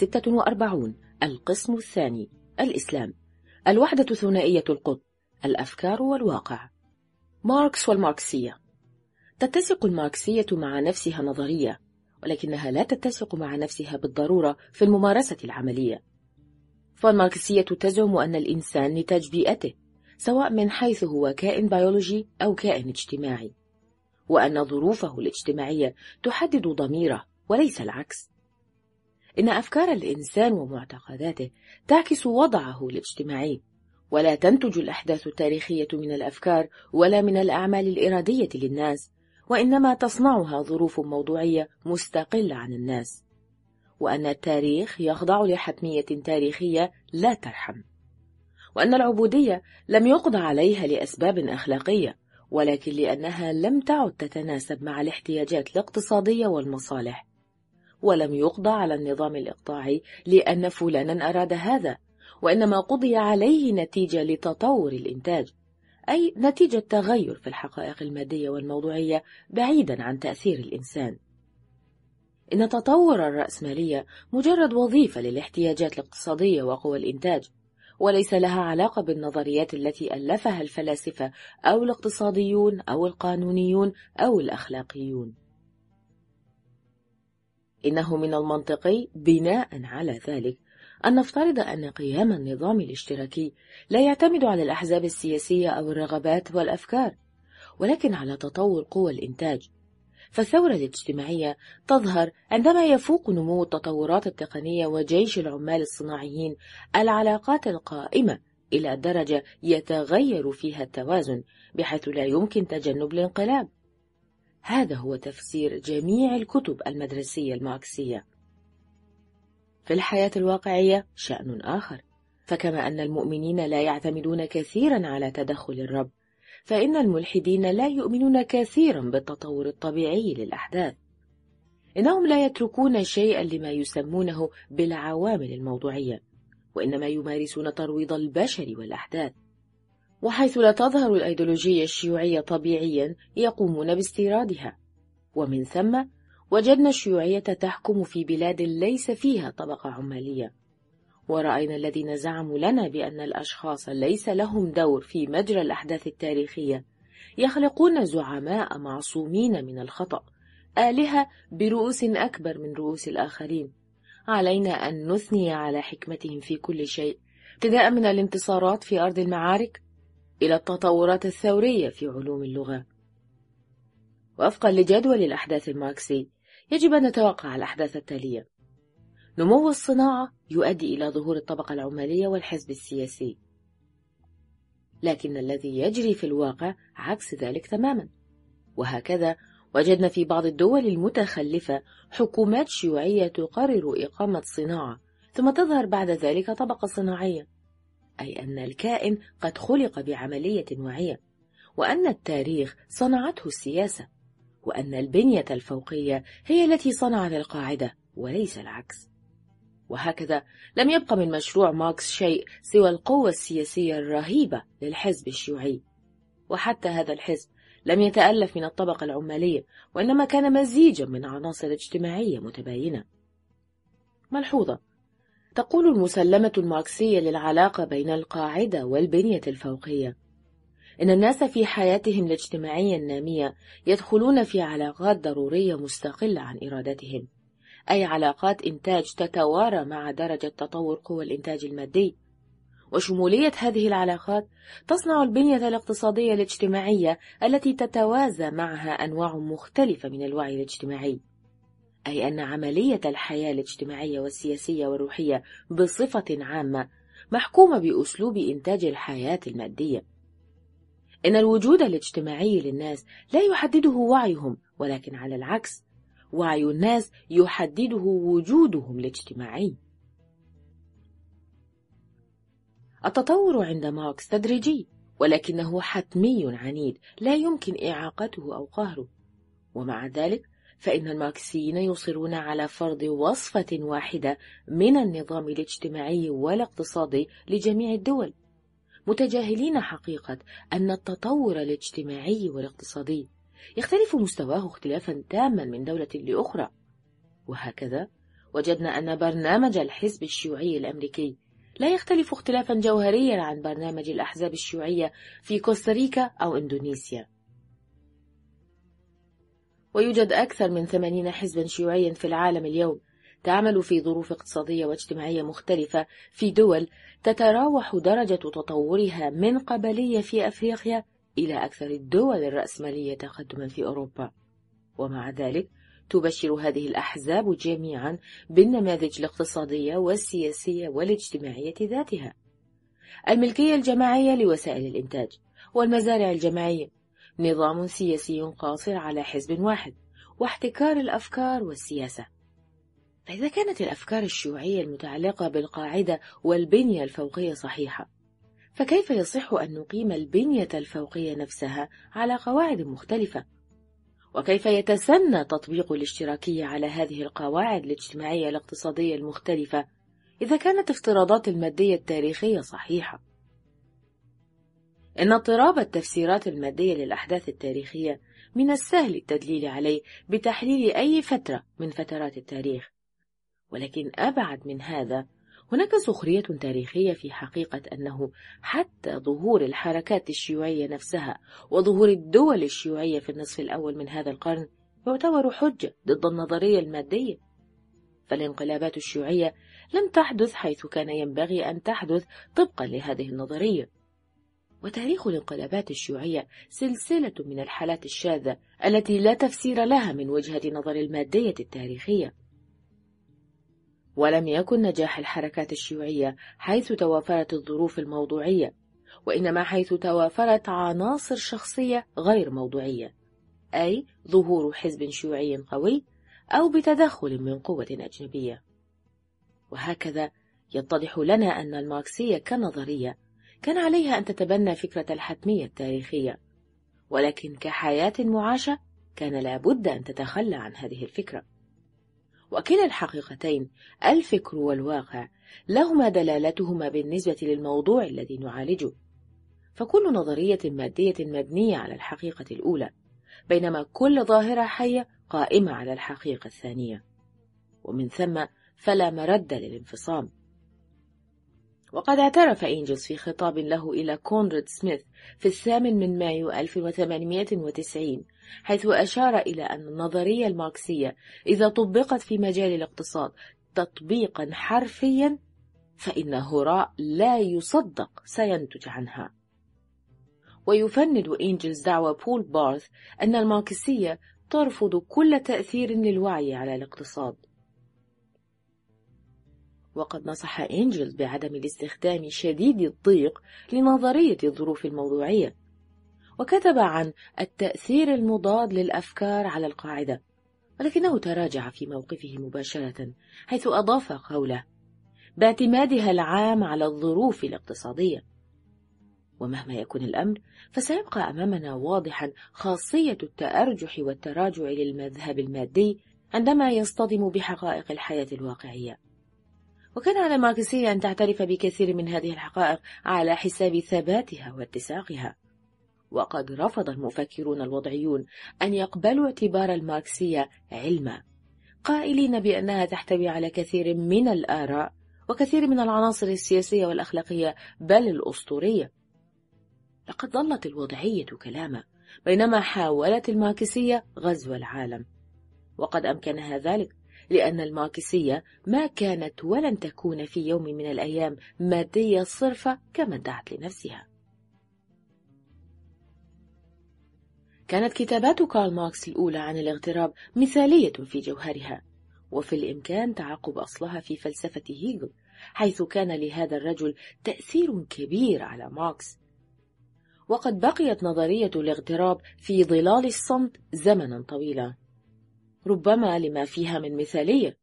46 القسم الثاني الإسلام. الوحدة ثنائية القطب الأفكار والواقع. ماركس والماركسية. تتسق الماركسية مع نفسها نظرية ولكنها لا تتسق مع نفسها بالضرورة في الممارسة العملية. فالماركسية تزعم أن الإنسان نتاج بيئته سواء من حيث هو كائن بيولوجي أو كائن اجتماعي وأن ظروفه الاجتماعية تحدد ضميره وليس العكس. إن أفكار الإنسان ومعتقداته تعكس وضعه الاجتماعي ولا تنتج الأحداث التاريخية من الأفكار ولا من الأعمال الإرادية للناس وإنما تصنعها ظروف موضوعية مستقلة عن الناس. وأن التاريخ يخضع لحتمية تاريخية لا ترحم. وأن العبودية لم يقضى عليها لأسباب أخلاقية ولكن لأنها لم تعد تتناسب مع الاحتياجات الاقتصادية والمصالح. ولم يقضى على النظام الإقطاعي لأن فلانا أراد هذا وإنما قضي عليه نتيجة لتطور الإنتاج أي نتيجة تغير في الحقائق المادية والموضوعية بعيدا عن تأثير الإنسان. إن تطور الرأسمالية مجرد وظيفة للاحتياجات الاقتصادية وقوى الإنتاج وليس لها علاقة بالنظريات التي ألفها الفلاسفة أو الاقتصاديون أو القانونيون أو الأخلاقيون. إنه من المنطقي بناء على ذلك أن نفترض أن قيام النظام الاشتراكي لا يعتمد على الأحزاب السياسية أو الرغبات والأفكار ولكن على تطور قوى الإنتاج. فالثورة الاجتماعية تظهر عندما يفوق نمو التطورات التقنية وجيش العمال الصناعيين العلاقات القائمة إلى درجة يتغير فيها التوازن بحيث لا يمكن تجنب الانقلاب. هذا هو تفسير جميع الكتب المدرسية الماركسية. في الحياة الواقعية شأن آخر. فكما أن المؤمنين لا يعتمدون كثيرا على تدخل الرب فإن الملحدين لا يؤمنون كثيرا بالتطور الطبيعي للأحداث. إنهم لا يتركون شيئا لما يسمونه بالعوامل الموضوعية وإنما يمارسون ترويض البشر والأحداث. وحيث لا تظهر الأيديولوجية الشيوعية طبيعيا يقومون باستيرادها. ومن ثم وجدنا الشيوعية تحكم في بلاد ليس فيها طبقة عمالية. ورأينا الذين زعموا لنا بأن الأشخاص ليس لهم دور في مجرى الأحداث التاريخية. يخلقون زعماء معصومين من الخطأ آلهة برؤوس أكبر من رؤوس الآخرين. علينا أن نثني على حكمتهم في كل شيء ابتداء من الانتصارات في أرض المعارك إلى التطورات الثورية في علوم اللغة. وفقا لجدول الأحداث الماركسي يجب أن نتوقع الأحداث التالية. نمو الصناعة يؤدي إلى ظهور الطبقة العمالية والحزب السياسي. لكن الذي يجري في الواقع عكس ذلك تماما. وهكذا وجدنا في بعض الدول المتخلفة حكومات شيوعية تقرر إقامة صناعة ثم تظهر بعد ذلك طبقة صناعية. أي أن الكائن قد خلق بعملية واعية وأن التاريخ صنعته السياسة وأن البنية الفوقية هي التي صنعت القاعدة وليس العكس. وهكذا لم يبق من مشروع ماركس شيء سوى القوة السياسية الرهيبة للحزب الشيوعي. وحتى هذا الحزب لم يتألف من الطبقة العمالية وإنما كان مزيجا من عناصر اجتماعية متباينة. ملحوظة تقول المسلمة الماركسية للعلاقة بين القاعدة والبنية الفوقية. إن الناس في حياتهم الاجتماعية النامية يدخلون في علاقات ضرورية مستقلة عن إرادتهم أي علاقات إنتاج تتوارى مع درجة تطور قوى الإنتاج المادي. وشمولية هذه العلاقات تصنع البنية الاقتصادية الاجتماعية التي تتوازى معها أنواع مختلفة من الوعي الاجتماعي. أي أن عملية الحياة الاجتماعية والسياسية والروحية بصفة عامة محكومة بأسلوب إنتاج الحياة المادية. إن الوجود الاجتماعي للناس لا يحدده وعيهم ولكن على العكس وعي الناس يحدده وجودهم الاجتماعي. التطور عند ماركس تدريجي ولكنه حتمي عنيد لا يمكن إعاقته أو قهره. ومع ذلك فإن الماركسيين يصرون على فرض وصفة واحدة من النظام الاجتماعي والاقتصادي لجميع الدول. متجاهلين حقيقة أن التطور الاجتماعي والاقتصادي يختلف مستواه اختلافا تاما من دولة لأخرى. وهكذا وجدنا أن برنامج الحزب الشيوعي الأمريكي لا يختلف اختلافا جوهريا عن برنامج الأحزاب الشيوعية في كوستاريكا أو إندونيسيا. ويوجد أكثر من ثمانين حزبا شيوعيا في العالم اليوم تعمل في ظروف اقتصادية واجتماعية مختلفة في دول تتراوح درجة تطورها من قبلية في أفريقيا إلى أكثر الدول الرأسمالية تقدما في أوروبا. ومع ذلك تبشر هذه الأحزاب جميعا بالنماذج الاقتصادية والسياسية والاجتماعية ذاتها. الملكية الجماعية لوسائل الإنتاج والمزارع الجماعية نظام سياسي قاصر على حزب واحد واحتكار الأفكار والسياسة. فإذا كانت الأفكار الشيوعية المتعلقة بالقاعدة والبنية الفوقية صحيحة فكيف يصح أن نقيم البنية الفوقية نفسها على قواعد مختلفة؟ وكيف يتسنى تطبيق الاشتراكية على هذه القواعد الاجتماعية الاقتصادية المختلفة إذا كانت افتراضات المادية التاريخية صحيحة؟ إن اضطراب التفسيرات المادية للأحداث التاريخية من السهل التدليل عليه بتحليل أي فترة من فترات التاريخ. ولكن أبعد من هذا هناك سخرية تاريخية في حقيقة أنه حتى ظهور الحركات الشيوعية نفسها وظهور الدول الشيوعية في النصف الأول من هذا القرن يعتبر حجة ضد النظرية المادية. فالانقلابات الشيوعية لم تحدث حيث كان ينبغي أن تحدث طبقا لهذه النظرية. وتاريخ الانقلابات الشيوعية سلسلة من الحالات الشاذة التي لا تفسير لها من وجهة نظر المادية التاريخية. ولم يكن نجاح الحركات الشيوعية حيث توافرت الظروف الموضوعية وإنما حيث توافرت عناصر شخصية غير موضوعية أي ظهور حزب شيوعي قوي أو بتدخل من قوة أجنبية. وهكذا يتضح لنا أن الماركسية كنظرية كان عليها أن تتبنى فكرة الحتمية التاريخية ولكن كحياة معاشة كان لابد أن تتخلى عن هذه الفكرة. وكلا الحقيقتين الفكر والواقع لهما دلالتهما بالنسبة للموضوع الذي نعالجه. فكل نظرية مادية مبنية على الحقيقة الأولى بينما كل ظاهرة حية قائمة على الحقيقة الثانية. ومن ثم فلا مرد للانفصام. وقد اعترف إنجلز في خطاب له إلى كونراد سميث في الثامن من مايو 1890 حيث أشار إلى أن النظرية الماركسية إذا طبقت في مجال الاقتصاد تطبيقا حرفيا فإن هراء لا يصدق سينتج عنها. ويفند إنجلز دعوى بول بارث أن الماركسية ترفض كل تأثير للوعي على الاقتصاد. وقد نصح إنجلز بعدم الاستخدام شديد الضيق لنظرية الظروف الموضوعية. وكتب عن التأثير المضاد للأفكار على القاعدة ولكنه تراجع في موقفه مباشرة حيث أضاف قوله باعتمادها العام على الظروف الاقتصادية ومهما يكن الأمر فسيبقى أمامنا واضحا خاصية التأرجح والتراجع للمذهب المادي عندما يصطدم بحقائق الحياة الواقعية. وكان على الماركسية أن تعترف بكثير من هذه الحقائق على حساب ثباتها واتساقها. وقد رفض المفكرون الوضعيون أن يقبلوا اعتبار الماركسية علما قائلين بأنها تحتوي على كثير من الآراء وكثير من العناصر السياسية والأخلاقية بل الأسطورية. لقد ظلت الوضعية كلاما بينما حاولت الماركسية غزو العالم. وقد أمكنها ذلك. لأن الماركسية ما كانت ولن تكون في يوم من الأيام مادية صرفة كما ادعت لنفسها. كانت كتابات كارل ماركس الأولى عن الاغتراب مثالية في جوهرها وفي الإمكان تعقب أصلها في فلسفة هيجل حيث كان لهذا الرجل تأثير كبير على ماركس. وقد بقيت نظرية الاغتراب في ظلال الصمت زمنا طويلا. ربما لما فيها من مثالية.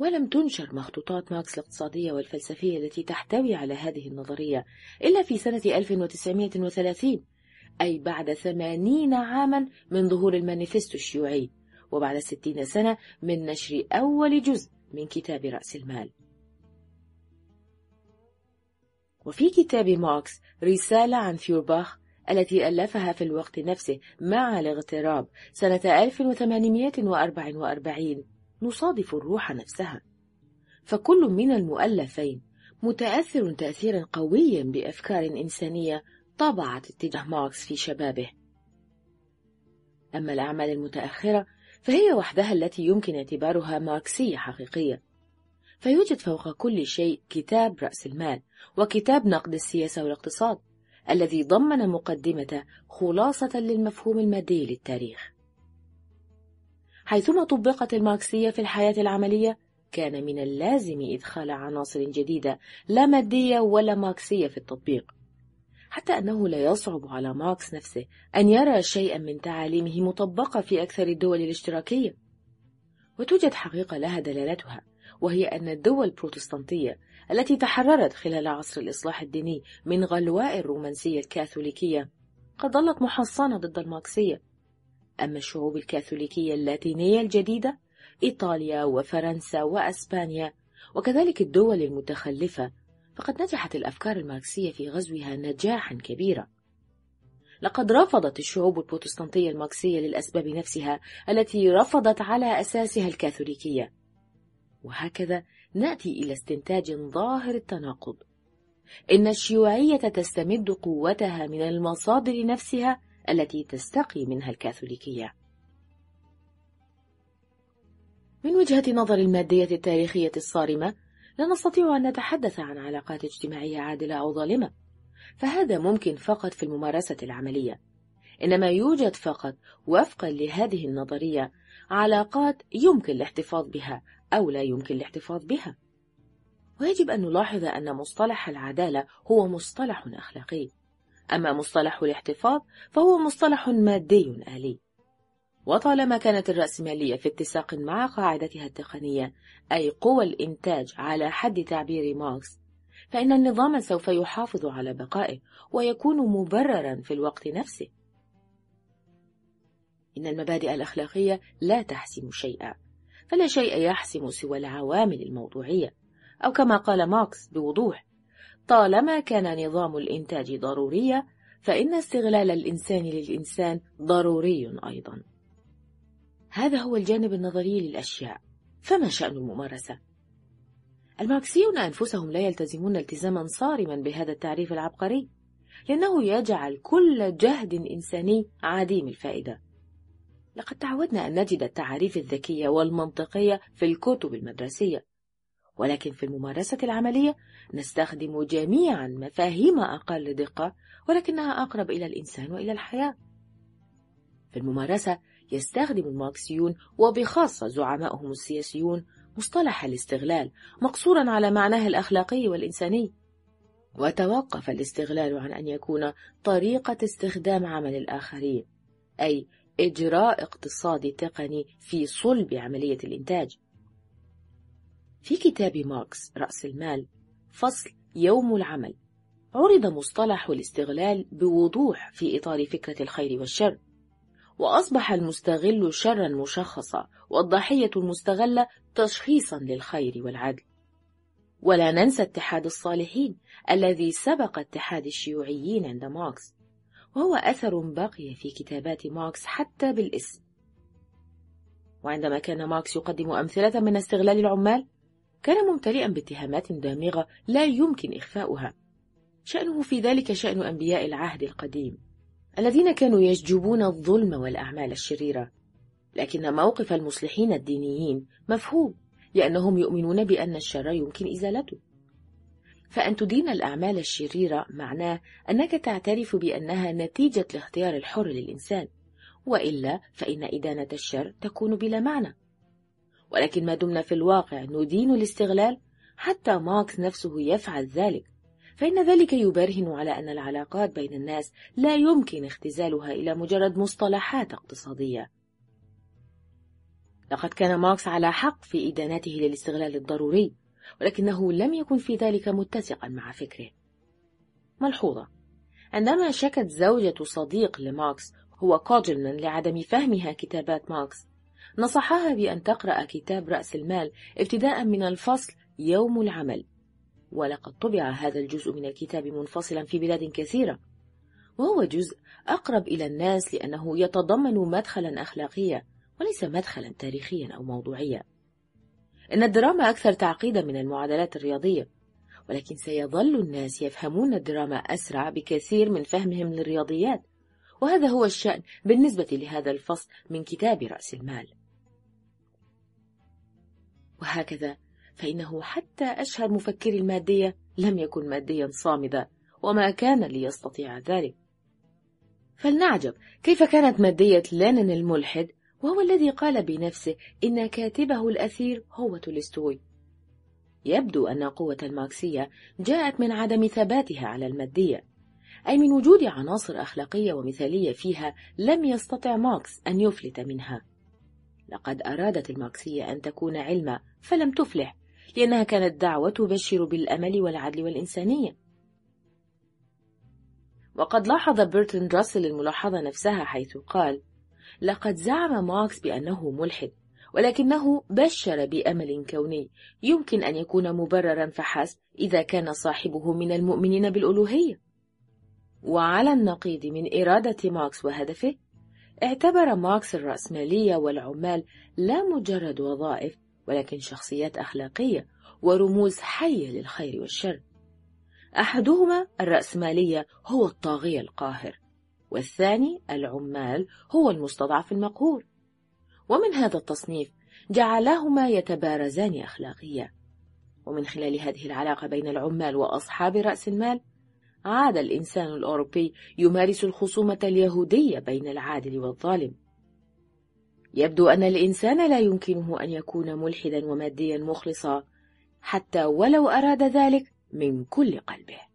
ولم تنشر مخطوطات ماركس الاقتصادية والفلسفية التي تحتوي على هذه النظرية إلا في سنة 1930 أي بعد ثمانين عاما من ظهور المانيفستو الشيوعي وبعد ستين سنة من نشر أول جزء من كتاب رأس المال. وفي كتاب ماركس رسالة عن فيورباخ التي ألفها في الوقت نفسه مع الاغتراب سنة 1844 نصادف الروح نفسها. فكل من المؤلفين متأثر تأثيرا قويا بأفكار إنسانية طبعت اتجاه ماركس في شبابه. أما الأعمال المتأخرة فهي وحدها التي يمكن اعتبارها ماركسية حقيقية. فيوجد فوق كل شيء كتاب رأس المال وكتاب نقد السياسة والاقتصاد. الذي ضمن مقدمة خلاصة للمفهوم المادي للتاريخ. حيثما طبقت الماركسية في الحياة العملية كان من اللازم إدخال عناصر جديدة لا مادية ولا ماركسية في التطبيق حتى أنه لا يصعب على ماركس نفسه أن يرى شيئا من تعاليمه مطبقة في أكثر الدول الاشتراكية. وتوجد حقيقة لها دلالتها وهي أن الدول البروتستانتية التي تحررت خلال عصر الإصلاح الديني من غلواء الرومانسية الكاثوليكية. قد ظلت محصنة ضد الماركسية. أما الشعوب الكاثوليكية اللاتينية الجديدة إيطاليا وفرنسا وأسبانيا وكذلك الدول المتخلفة فقد نجحت الأفكار الماركسية في غزوها نجاحا كبيرا. لقد رفضت الشعوب البروتستانتية الماركسية للأسباب نفسها التي رفضت على أساسها الكاثوليكية. وهكذا نأتي إلى استنتاج ظاهر التناقض. إن الشيوعية تستمد قوتها من المصادر نفسها التي تستقي منها الكاثوليكية. من وجهة نظر المادية التاريخية الصارمة لا نستطيع أن نتحدث عن علاقات اجتماعية عادلة أو ظالمة فهذا ممكن فقط في الممارسة العملية. إنما يوجد فقط وفقا لهذه النظرية علاقات يمكن الاحتفاظ بها أو لا يمكن الاحتفاظ بها. ويجب أن نلاحظ أن مصطلح العدالة هو مصطلح أخلاقي. أما مصطلح الاحتفاظ فهو مصطلح مادي آلي. وطالما كانت الرأسمالية في اتساق مع قاعدتها التقنية أي قوى الإنتاج على حد تعبير ماركس فإن النظام سوف يحافظ على بقائه ويكون مبررا في الوقت نفسه. إن المبادئ الأخلاقية لا تحسم شيئا. فلا شيء يحسم سوى العوامل الموضوعية. أو كما قال ماركس بوضوح طالما كان نظام الإنتاج ضروريا فإن استغلال الإنسان للإنسان ضروري أيضا. هذا هو الجانب النظري للأشياء. فما شأن الممارسة؟ الماركسيون أنفسهم لا يلتزمون التزاما صارما بهذا التعريف العبقري لأنه يجعل كل جهد إنساني عديم الفائدة. لقد تعودنا أن نجد التعاريف الذكية والمنطقية في الكتب المدرسية. ولكن في الممارسة العملية نستخدم جميعا مفاهيم أقل دقة ولكنها أقرب إلى الإنسان وإلى الحياة. في الممارسة يستخدم الماركسيون وبخاصة زعمائهم السياسيون مصطلح الاستغلال مقصورا على معناه الأخلاقي والإنساني. وتوقف الاستغلال عن أن يكون طريقة استخدام عمل الآخرين أي إجراء اقتصادي تقني في صلب عملية الإنتاج. في كتاب ماركس رأس المال فصل يوم العمل عرض مصطلح الاستغلال بوضوح في إطار فكرة الخير والشر وأصبح المستغل شرا مشخصا والضحية المستغلة تشخيصا للخير والعدل. ولا ننسى اتحاد الصالحين الذي سبق اتحاد الشيوعيين عند ماركس. وهو أثر بقي في كتابات ماركس حتى بالاسم. وعندما كان ماركس يقدم أمثلة من استغلال العمال كان ممتلئا باتهامات دامغة لا يمكن إخفاؤها. شأنه في ذلك شأن أنبياء العهد القديم الذين كانوا يشجبون الظلم والأعمال الشريرة. لكن موقف المصلحين الدينيين مفهوم لأنهم يؤمنون بأن الشر يمكن إزالته. فأن تدين الأعمال الشريرة معناه أنك تعترف بأنها نتيجة الاختيار الحر للإنسان وإلا فإن إدانة الشر تكون بلا معنى. ولكن ما دمنا في الواقع ندين الاستغلال حتى ماركس نفسه يفعل ذلك. فإن ذلك يبرهن على أن العلاقات بين الناس لا يمكن اختزالها إلى مجرد مصطلحات اقتصادية. لقد كان ماركس على حق في إدانته للاستغلال الضروري. ولكنه لم يكن في ذلك متسقا مع فكره. ملحوظة. عندما شكت زوجة صديق لماركس هو كوجلمان لعدم فهمها كتابات ماركس. نصحها بأن تقرأ كتاب رأس المال ابتداء من الفصل يوم العمل. ولقد طبع هذا الجزء من الكتاب منفصلا في بلاد كثيرة. وهو جزء أقرب إلى الناس لأنه يتضمن مدخلا أخلاقيا وليس مدخلا تاريخيا أو موضوعيا. إن الدراما أكثر تعقيدا من المعادلات الرياضية ولكن سيظل الناس يفهمون الدراما أسرع بكثير من فهمهم للرياضيات وهذا هو الشأن بالنسبة لهذا الفصل من كتاب رأس المال. وهكذا فإنه حتى أشهر مفكر المادية لم يكن ماديا صامدا وما كان ليستطيع ذلك. فلنعجب كيف كانت مادية لينين الملحد وهو الذي قال بنفسه إن كاتبه الأثير هو تولستوي. يبدو أن قوة الماركسية جاءت من عدم ثباتها على المادية أي من وجود عناصر أخلاقية ومثالية فيها لم يستطع ماركس أن يفلت منها. لقد أرادت الماركسية أن تكون علما فلم تفلح لأنها كانت دعوة تبشر بالأمل والعدل والإنسانية. وقد لاحظ برتراند راسل الملاحظة نفسها حيث قال لقد زعم ماركس بأنه ملحد ولكنه بشر بأمل كوني. يمكن أن يكون مبررا فحسب إذا كان صاحبه من المؤمنين بالألوهية. وعلى النقيض من إرادة ماركس وهدفه اعتبر ماركس الرأسمالية والعمال لا مجرد وظائف ولكن شخصيات أخلاقية ورموز حية للخير والشر. أحدهما الرأسمالية هو الطاغية القاهر. والثاني العمال هو المستضعف المقهور. ومن هذا التصنيف جعلاهما يتبارزان أخلاقيا. ومن خلال هذه العلاقة بين العمال وأصحاب رأس المال عاد الإنسان الأوروبي يمارس الخصومة اليهودية بين العادل والظالم. يبدو أن الإنسان لا يمكنه أن يكون ملحدا وماديا مخلصا حتى ولو أراد ذلك من كل قلبه.